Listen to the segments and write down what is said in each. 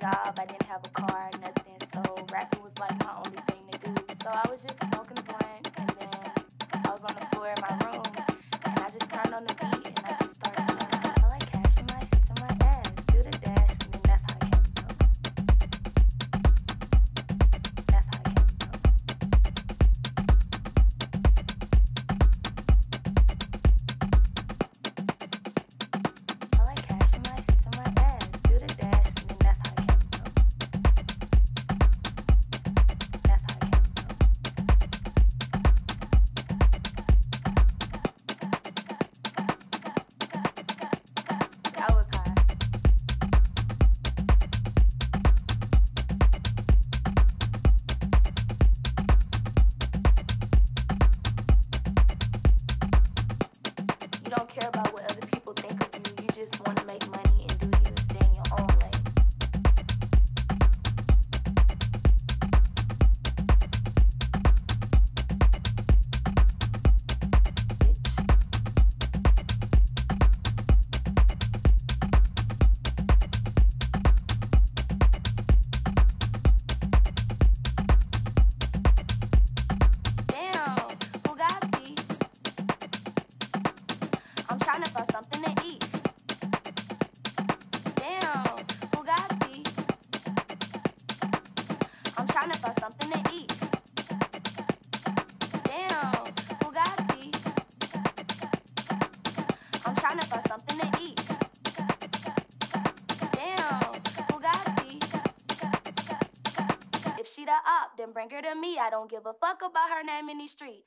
job. I didn't have a car. I don't give a fuck about her name in the street.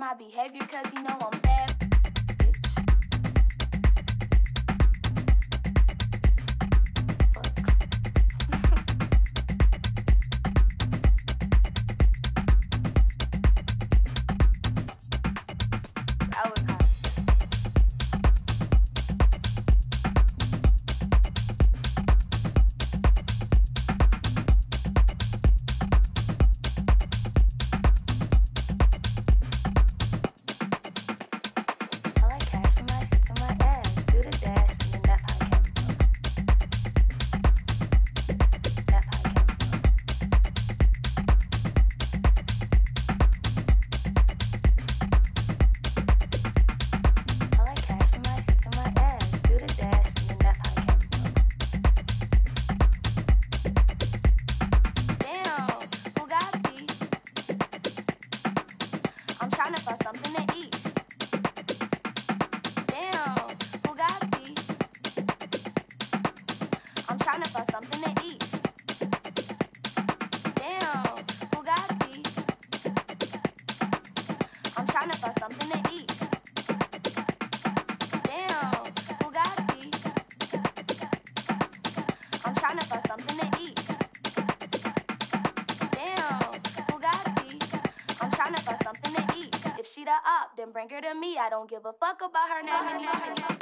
my behavior cause then bring her to me. I don't give a fuck about her now.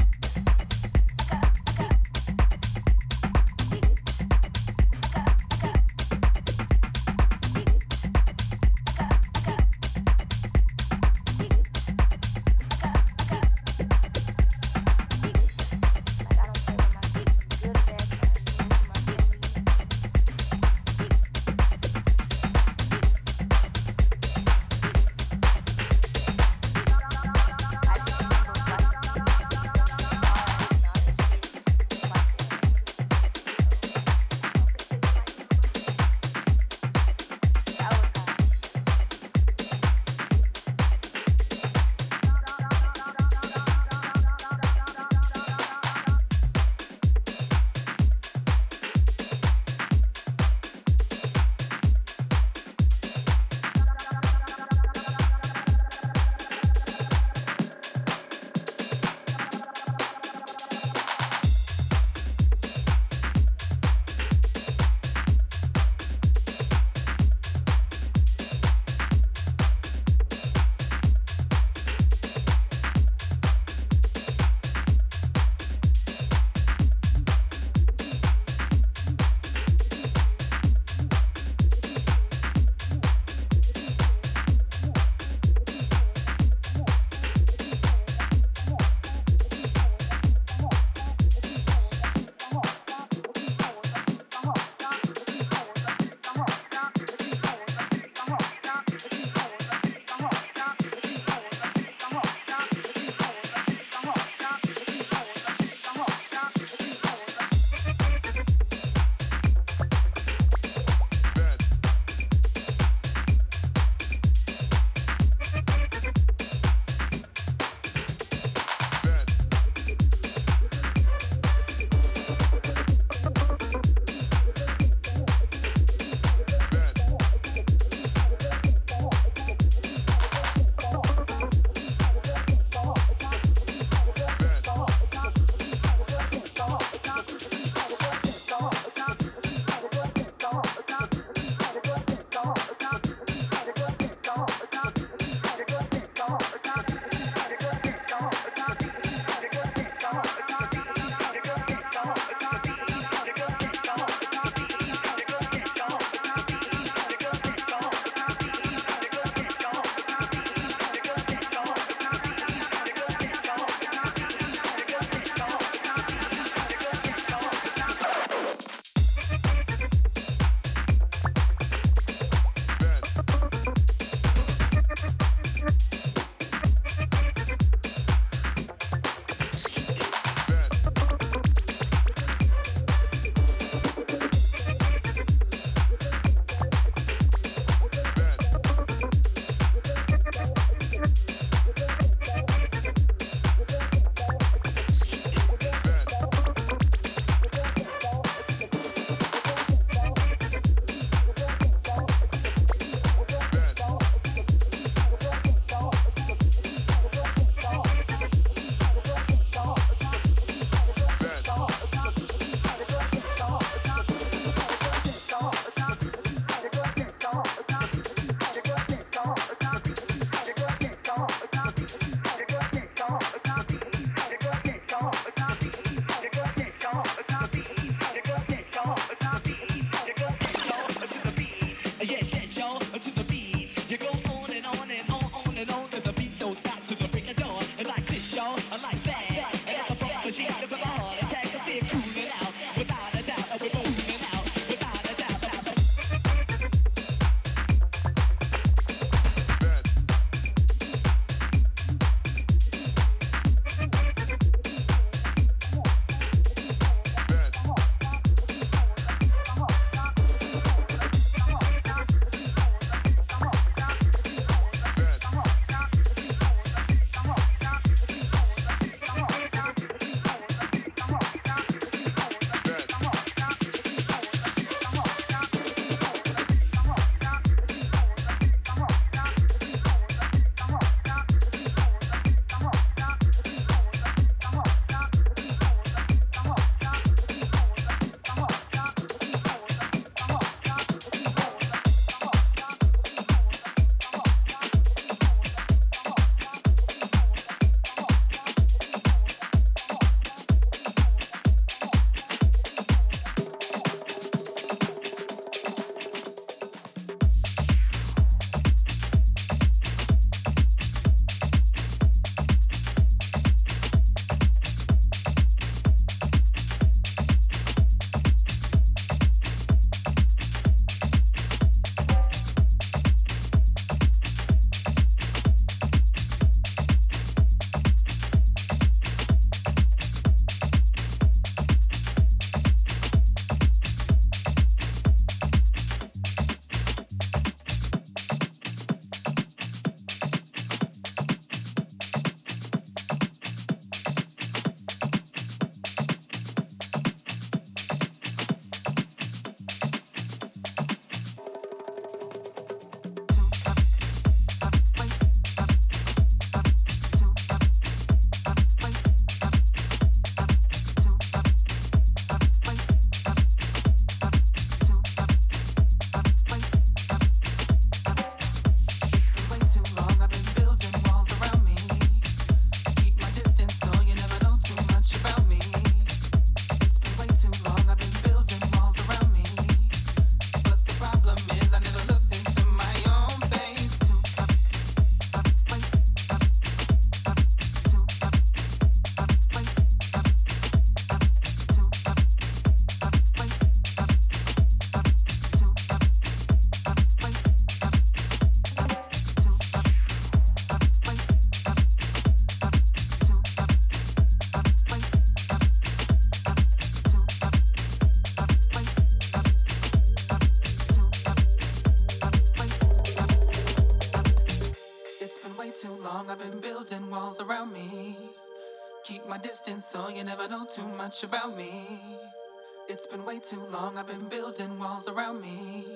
too long I've been building walls around me.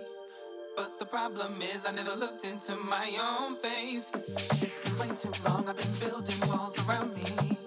But the problem is I never looked into my own face. It's been way too long I've been building walls around me.